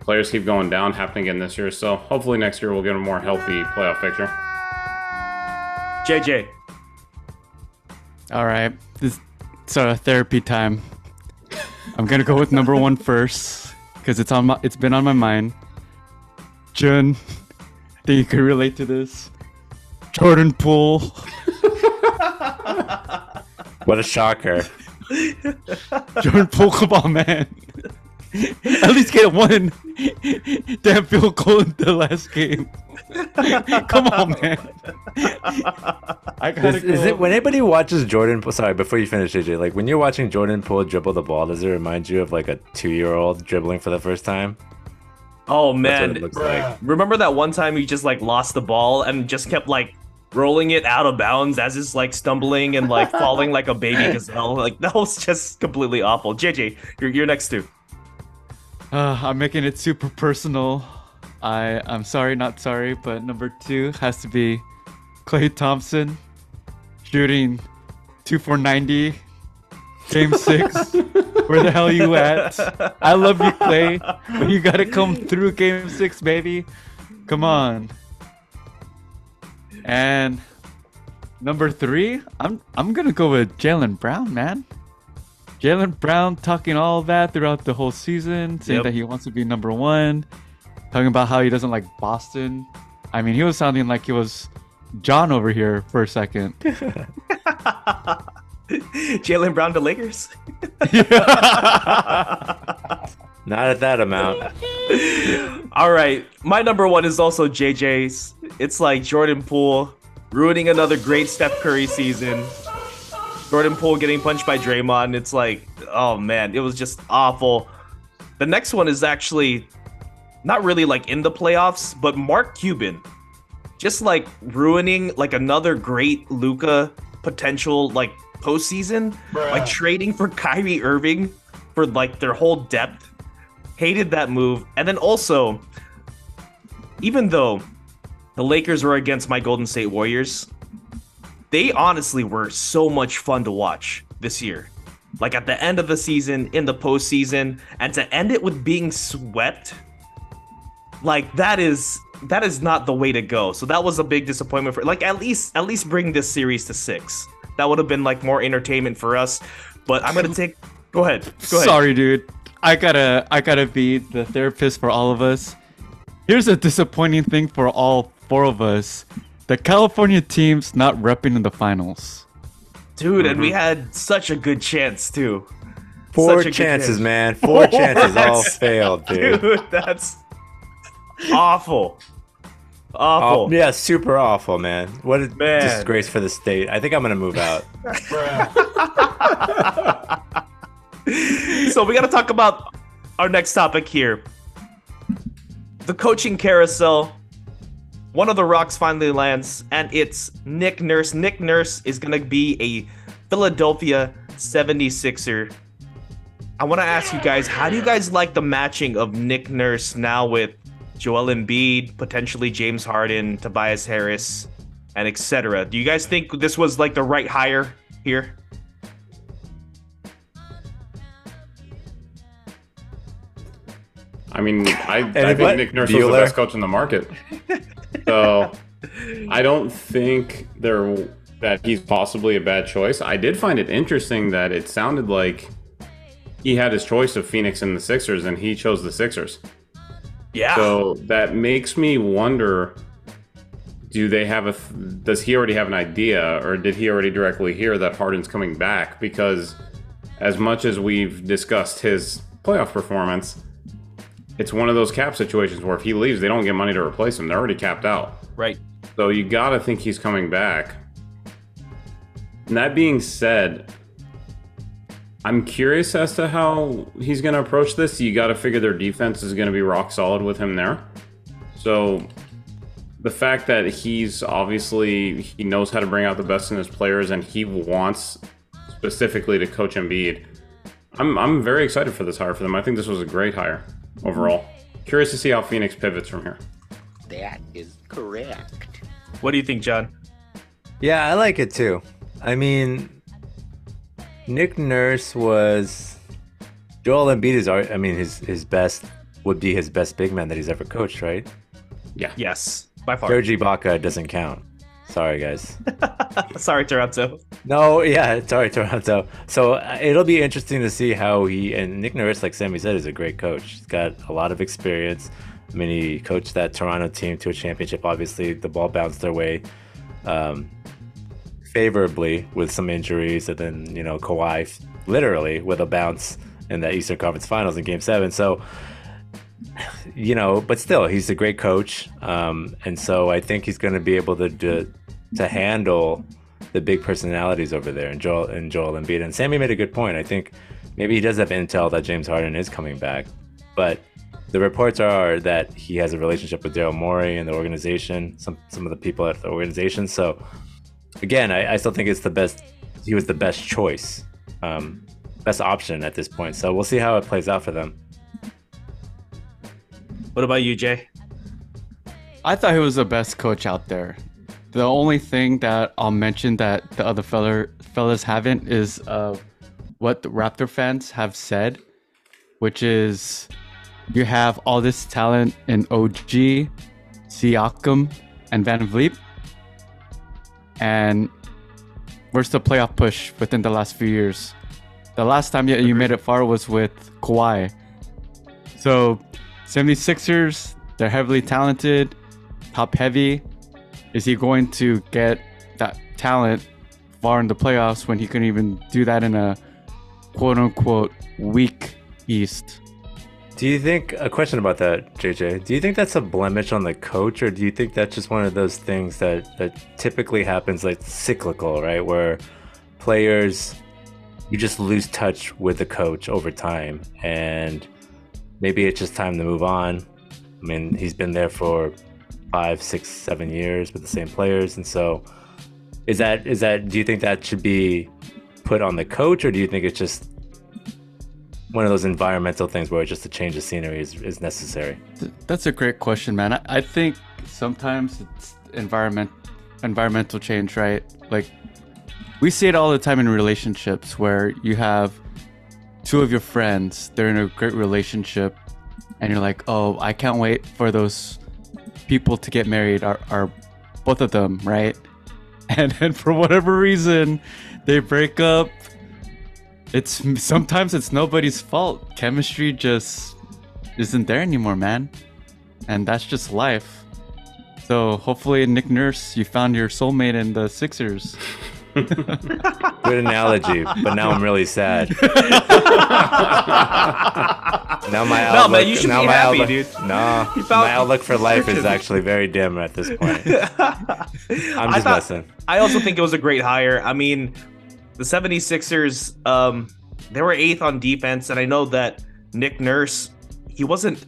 players keep going down, happening again this year. So hopefully next year we'll get a more healthy playoff picture. JJ. All right, this so therapy time. I'm gonna go with number one first because it's on my it's been on my mind. Jun, think you could relate to this? Jordan Poole. What a shocker. Jordan Poole, come on, man. At least get one damn field goal in the last game. come on, man. I gotta Is, is it when anybody watches Jordan? Sorry, before you finish, AJ. Like when you're watching Jordan Poole dribble the ball, does it remind you of like a two-year-old dribbling for the first time? Oh That's what man, it looks like. remember that one time you just like lost the ball and just kept like rolling it out of bounds as it's like stumbling and like falling like a baby gazelle? Like that was just completely awful. JJ, you're, you're next too. Uh, I'm making it super personal. I I'm sorry, not sorry, but number two has to be Klay Thompson shooting two for ninety. Game six. Where the hell you at? I love you, Klay, but you gotta come through game six, baby. Come on. And number three, I'm I'm gonna go with Jaylen Brown, man. Jaylen Brown talking all that throughout the whole season, saying Yep. that he wants to be number one, talking about how he doesn't like Boston. I mean, he was sounding like he was John over here for a second. Jaylen Brown to Lakers. Not at that amount. All right, my number one is also JJ's. It's like Jordan Poole ruining another great Steph Curry season. Jordan Poole getting punched by Draymond. It's like, oh man, it was just awful. The next one is actually not really like in the playoffs, but Mark Cuban just like ruining like another great Luka potential like postseason by trading for Kyrie Irving for like their whole depth. Hated that move. And then also, even though the Lakers were against my Golden State Warriors, they honestly were so much fun to watch this year. Like at the end of the season, in the postseason, and to end it with being swept, like that is that is not the way to go. So that was a big disappointment for like at least at least bring this series to six. That would have been like more entertainment for us. But I'm gonna take. Go ahead. Go ahead. Sorry, dude. I gotta I gotta be the therapist for all of us. Here's a disappointing thing for all four of us. The California team's not repping in the finals. dude. And we mm-hmm. had such a good chance too. Four Such chances, man. Four chances all failed, dude. Dude, that's awful. Oh, Awful. yeah, super awful, man. What a Man. disgrace for the state. I think I'm gonna move out. so we got to talk about our next topic here the coaching carousel one of the rocks finally lands and it's nick nurse. Nick nurse is going to be a philadelphia 76er i want to ask you guys how do you guys like the matching of nick nurse now with joel embiid potentially james harden tobias harris and etc do you guys think this was like the right hire here I mean, I, I think what? Nick Nurse was the best coach in the market. So I don't think there that he's possibly a bad choice. I did find it interesting that it sounded like he had his choice of Phoenix and the Sixers, and he chose the Sixers. Yeah. So that makes me wonder: Do they have a? Does he already have an idea, or did he already directly hear that Harden's coming back? Because as much as we've discussed his playoff performance, it's one of those cap situations where if he leaves, they don't get money to replace him. They're already capped out. right. So you gotta think he's coming back. And that being said, I'm curious as to how he's gonna approach this. You gotta figure their defense is gonna be rock solid with him there. So the fact that he's obviously he knows how to bring out the best in his players and he wants specifically to coach Embiid. I'm I'm very excited for this hire for them. I think this was a great hire overall. Curious to see how Phoenix pivots from here. That is correct. What do you think, John? Yeah, I like it too. I mean, Nick Nurse was Joel Embiid is. our- I mean, his his best would be his best big man that he's ever coached, right? Yeah. Yes, by far. Serge Ibaka doesn't count. Sorry, guys. Sorry, Toronto. No, yeah, sorry, Toronto. So uh, it'll be interesting to see how he and Nick Nurse, like Sammy said, is a great coach. He's got a lot of experience. I mean, he coached that Toronto team to a championship. Obviously, the ball bounced their way um, favorably with some injuries, and then you know Kawhi literally with a bounce in the Eastern Conference Finals in Game Seven. So you know, but still, he's a great coach, um, and so I think he's going to be able to, to to handle the big personalities over there, and Joel and Joel Embiid. And Sammy made a good point. I think maybe he does have intel that James Harden is coming back, but the reports are that he has a relationship with Daryl Morey and the organization, some some of the people at the organization. So again, I, I still think it's the best. He was the best choice, um, best option at this point. So we'll see how it plays out for them. What about you, Jay? I thought he was the best coach out there. The only thing that I'll mention that the other feller, fellas haven't is uh, what the Raptor fans have said, which is you have all this talent in OG, Siakam, and VanVleet, and where's the playoff push within the last few years? The last time you, you made it far was with Kawhi. So 76ers, they're heavily talented, top heavy. Is he going to get that talent far in the playoffs when he couldn't even do that in a quote unquote weak East? Do you think a question about that, JJ? Do you think that's a blemish on the coach, or do you think that's just one of those things that that typically happens, like cyclical, right? Where players you just lose touch with the coach over time, and maybe it's just time to move on. I mean, he's been there for five, six, seven years with the same players, and so is that is that? Do you think that should be put on the coach, or do you think it's just one of those environmental things where just a change of scenery is, is necessary. That's a great question, man. I, I think sometimes it's environment environmental change, right? Like we see it all the time in relationships where you have two of your friends, they're in a great relationship, and you're like, oh, I can't wait for those people to get married, are, are both of them, right? And then for whatever reason, they break up. It's sometimes it's nobody's fault. Chemistry just isn't there anymore, man. And that's just life. So hopefully, Nick Nurse, you found your soulmate in the Sixers. Good analogy, but now I'm really sad. now my No, outlook, man, you should now be my happy, outlook, dude. No, found- my outlook for life is actually very dim at this point. I'm I just thought- messing. I also think it was a great hire. I mean, the 76ers, um, they were eighth on defense, and I know that Nick Nurse, he wasn't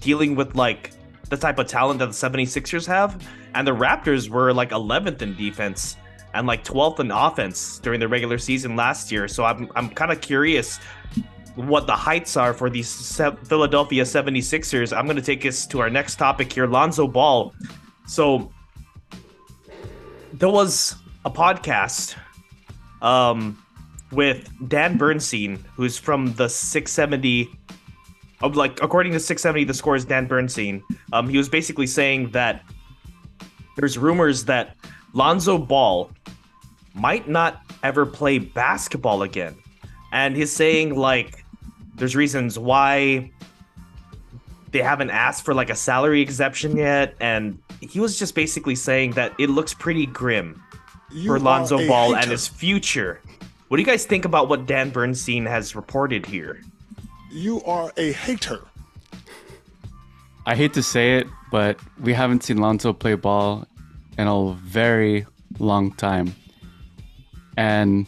dealing with like the type of talent that the 76ers have, and the Raptors were like 11th in defense and like 12th in offense during the regular season last year. So I'm I'm kind of curious what the heights are for these Se- Philadelphia 76ers. I'm going to take us to our next topic here, Lonzo Ball. So there was a podcast um, with Dan Bernstein, who's from the 670 of like according to 670 the score is Dan Bernstein, um he was basically saying that there's rumors that Lonzo Ball might not ever play basketball again. And he's saying like there's reasons why they haven't asked for like a salary exemption yet and he was just basically saying that it looks pretty grim You for Lonzo a Ball and his future. What do you guys think about what Dan Bernstein has reported here? You are a hater. I hate to say it, but we haven't seen Lonzo play ball in a very long time. And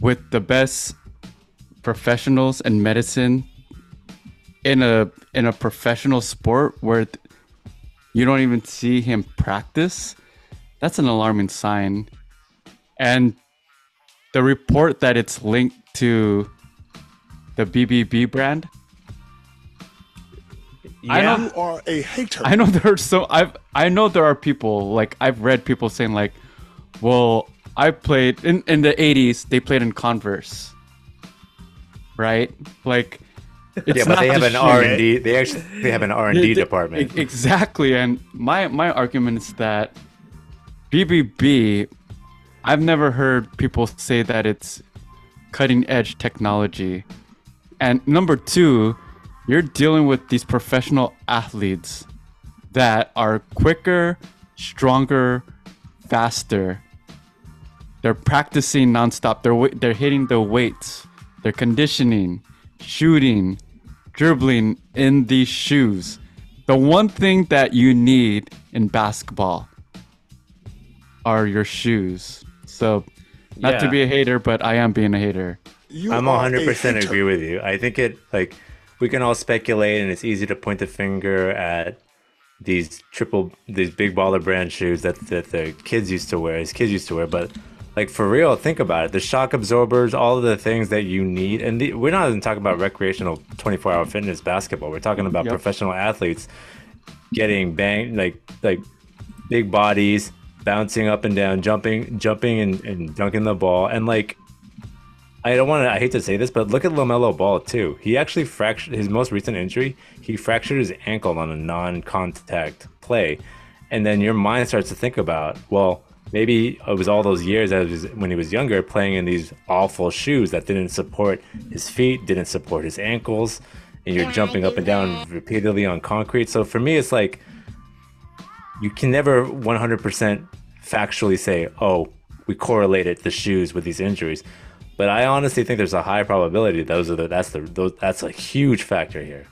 with the best professionals in medicine in a in a professional sport where th- you don't even see him practice, that's an alarming sign. And the report that it's linked to the BBB brand, I know You are a hater. I know there are so I've I know there are people like I've read people saying like, well, I played in in the '80s. They played in Converse, right? Like, it's yeah, but not they have the an. R and D. They actually they have an R and D they- department. Exactly, and my my argument is that BBB. I've never heard people say that it's cutting edge technology, and number two, you're dealing with these professional athletes that are quicker, stronger, faster. They're practicing nonstop. They're they're hitting the weights. They're conditioning, shooting, dribbling in these shoes. The one thing that you need in basketball are your shoes. So, not to be a hater, but I am being a hater. You I'm are 100 a percent hater. agree with you. I think it like we can all speculate, and it's easy to point the finger at these triple, these big baller brand shoes that that the kids used to wear, as kids used to wear. But like for real, think about it: the shock absorbers, all of the things that you need, and the, we're not even talking about recreational 24 hour fitness basketball. We're talking about Yep. professional athletes getting banged like like big bodies bouncing up and down jumping jumping and, and dunking the ball and like I don't want to. I hate to say this, but look at LaMelo Ball too. He actually fractured his most recent injury. He fractured his ankle on a non-contact play, and then your mind starts to think about, well, maybe it was all those years as when he was younger, playing in these awful shoes that didn't support his feet, didn't support his ankles, and you're jumping up and down repeatedly on concrete. So for me, it's like you can never 100% factually say, oh, we correlated the shoes with these injuries. But I honestly think there's a high probability those are the that's the those, that's a huge factor here.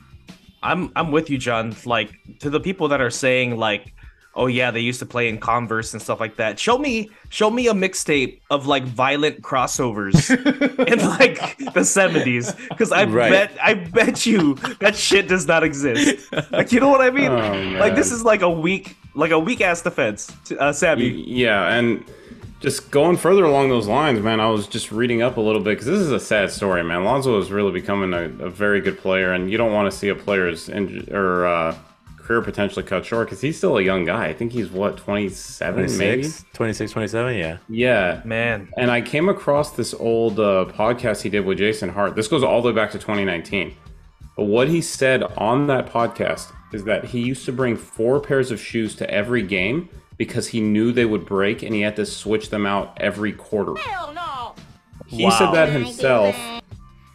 I'm I'm with you, John. Like to the people that are saying like, oh yeah, they used to play in Converse and stuff like that. Show me show me a mixtape of like violent crossovers in like the 70s. Because I Right. bet I bet you that shit does not exist. Like you know what I mean? Oh, like this is like a weak like a weak ass defense. Uh, Y- Sammy. Yeah, and just going further along those lines, man, I was just reading up a little bit because this is a sad story, man. Lonzo is really becoming a, a very good player, and you don't want to see a player's inj- or uh, career potentially cut short because he's still a young guy. I think he's what 27, maybe. 26, 26, 27, yeah. Yeah, Man. and I came across this old uh, podcast he did with Jason Hart. This goes all the way back to 2019. But what he said on that podcast is that he used to bring four pairs of shoes to every game because he knew they would break and he had to switch them out every quarter. Hell no! He Wow. said that himself.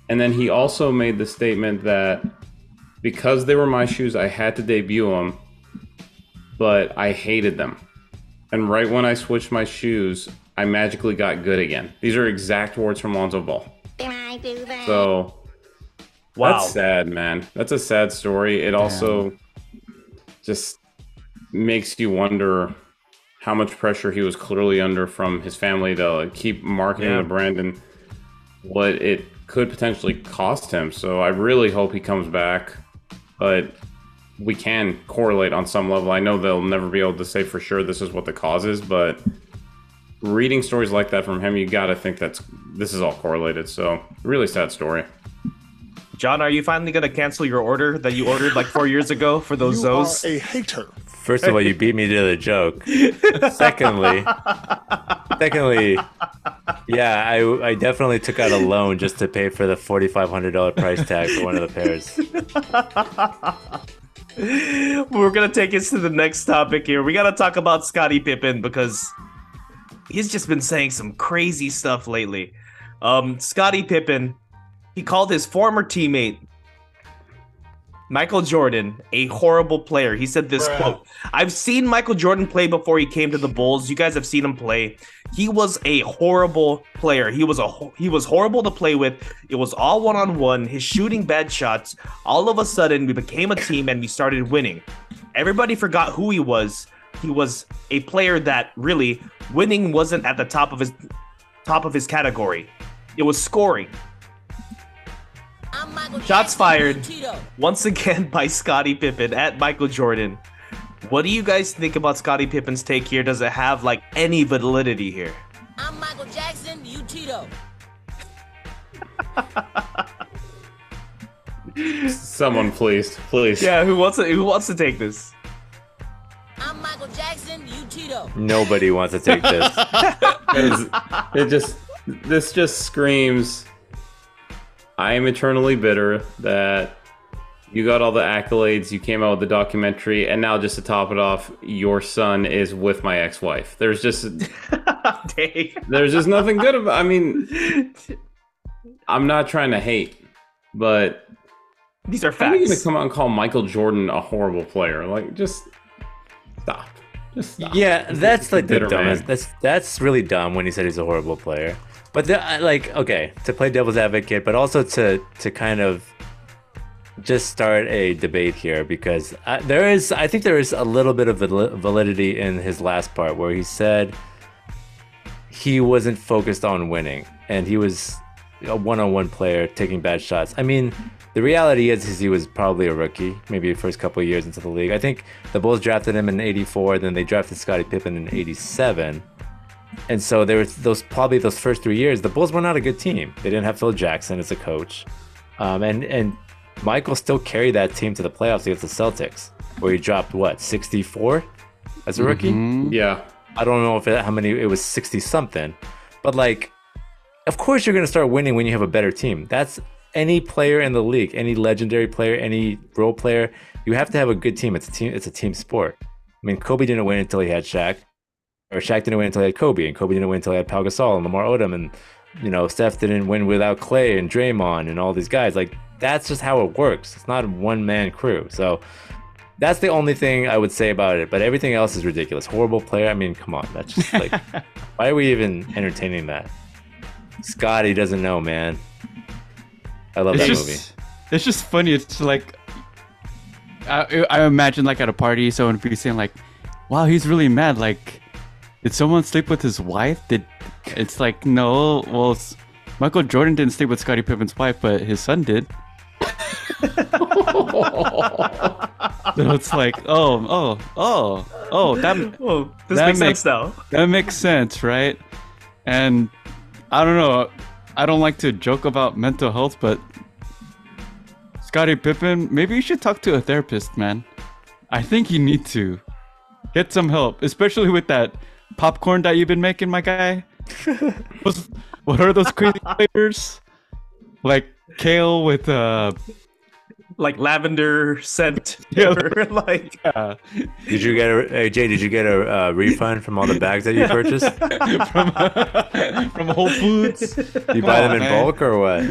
And then he also made the statement that because they were my shoes, I had to debut them, but I hated them. And right when I switched my shoes, I magically got good again. These are exact words from Lonzo Ball. Can I do that? So Wow. that's sad, man. That's a sad story. It also just makes you wonder how much pressure he was clearly under from his family to keep marketing Yeah. the brand and what it could potentially cost him. So I really hope he comes back, but we can correlate on some level. I know they'll never be able to say for sure this is what the cause is, but reading stories like that from him, you got to think that's this is all correlated. So really sad story. John, are you finally gonna cancel your order that you ordered like four years ago for those You are Zos? a hater. First of all, you beat me to the joke. secondly, secondly, yeah, I, I definitely took out a loan just to pay for the forty five hundred dollar price tag for one of the pairs. We're gonna take us to the next topic here. We gotta talk about Scottie Pippen because he's just been saying some crazy stuff lately. Um, Scottie Pippen, he called his former teammate Michael Jordan a horrible player. He said this quote: "I've seen Michael Jordan play before he came to the Bulls. You guys have seen him play. He was a horrible player. He was a he was horrible to play with. It was all one on one. His shooting bad shots. All of a sudden, we became a team and we started winning. Everybody forgot who he was. He was a player that really winning wasn't at the top of his top of his category. It was scoring. I'm Michael Shots Jackson, fired. Once again by Scottie Pippen at Michael Jordan. What do you guys think about Scottie Pippen's take here? Does it have like any validity here? I'm Michael Jackson, you Tito. Someone, please, please. Yeah, who wants to who wants to take this? I'm Michael Jackson, you Tito. Nobody wants to take this. 'Cause it just this just screams I am eternally bitter that you got all the accolades, you came out with the documentary, and now just to top it off, your son is with my ex-wife. There's just there's just nothing good about I mean I'm not trying to hate, but These are facts. how are you gonna come out and call Michael Jordan a horrible player? Like just stop. Just stop. Yeah, that's like the dumbest. man. That's that's really dumb when he said he's a horrible player. But the, uh, like, okay, to play devil's advocate, but also to to kind of just start a debate here because I, there is, I think there is a little bit of validity in his last part where he said he wasn't focused on winning and he was a one-on-one player taking bad shots. I mean, the reality is, is he was probably a rookie, maybe first couple years into the league. I think the Bulls drafted him in '84, then they drafted Scottie Pippen in '87, and so there was those probably those first three years. The Bulls were not a good team. They didn't have Phil Jackson as a coach, um, and and Michael still carried that team to the playoffs against the Celtics, where he dropped what 64 as a rookie. Yeah. I don't know if it, how many it was 60 something, but like, of course you're gonna start winning when you have a better team. That's any player in the league, any legendary player, any role player. You have to have a good team. It's a team. It's a team sport. I mean, Kobe didn't win until he had Shaq, or Shaq didn't win until he had Kobe, and Kobe didn't win until he had Pau Gasol and Lamar Odom, and you know Steph didn't win without Klay and Draymond and all these guys. Like that's just how it works. It's not a one man crew. So that's the only thing I would say about it. But everything else is ridiculous. Horrible player. I mean, come on. That's just like, why are we even entertaining that? Scotty doesn't know, man. I love It's that just, movie. it's just funny. It's like, I, I imagine like at a party, someone be saying like, "Wow, he's really mad. Like, did someone sleep with his wife? Did it's like no? Well, Michael Jordan didn't sleep with Scottie Pippen's wife, but his son did. so it's like, oh, oh, oh, oh, that Oh, this That makes makes- sense now. that makes sense, right? And I don't know. I don't like to joke about mental health, but Scottie Pippen, maybe you should talk to a therapist, man. I think you need to get some help, especially with that popcorn that you've been making, my guy. What's- what are those crazy flavors? Like kale with uh, Like lavender scent. Yeah. or like uh Did you get a hey, Jay? Did you get a uh, refund from all the bags that you purchased? from from Whole Foods. You buy them in man. bulk or what?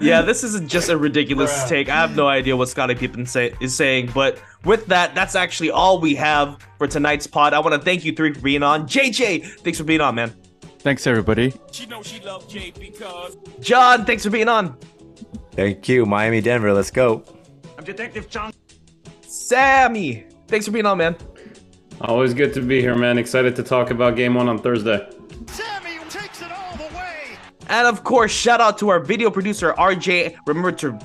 Yeah, this is just a ridiculous take. I have no idea what Scottie Pippen say, is saying, but with that, that's actually all we have for tonight's pod. I want to thank you three for being on. JJ, thanks for being on, man. Thanks, everybody. She know she love Jay because John, thanks for being on. Thank you, Miami, Denver. Let's go. I'm Detective John. Sammy, thanks for being on, man. Always good to be here, man. Excited to talk about game one on Thursday. Sammy And of course, shout out to our video producer, RJ. Remember to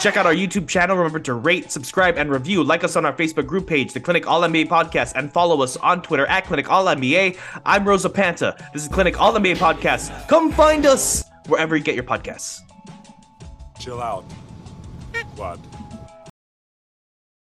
check out our YouTube channel. Remember to rate, subscribe, and review. Like us on our Facebook group page, the Clinic All NBA Podcast, and follow us on Twitter at Clinic All NBA. I'm Rosa Panta. This is Clinic All NBA Podcast. Come find us wherever you get your podcasts. Chill out. What?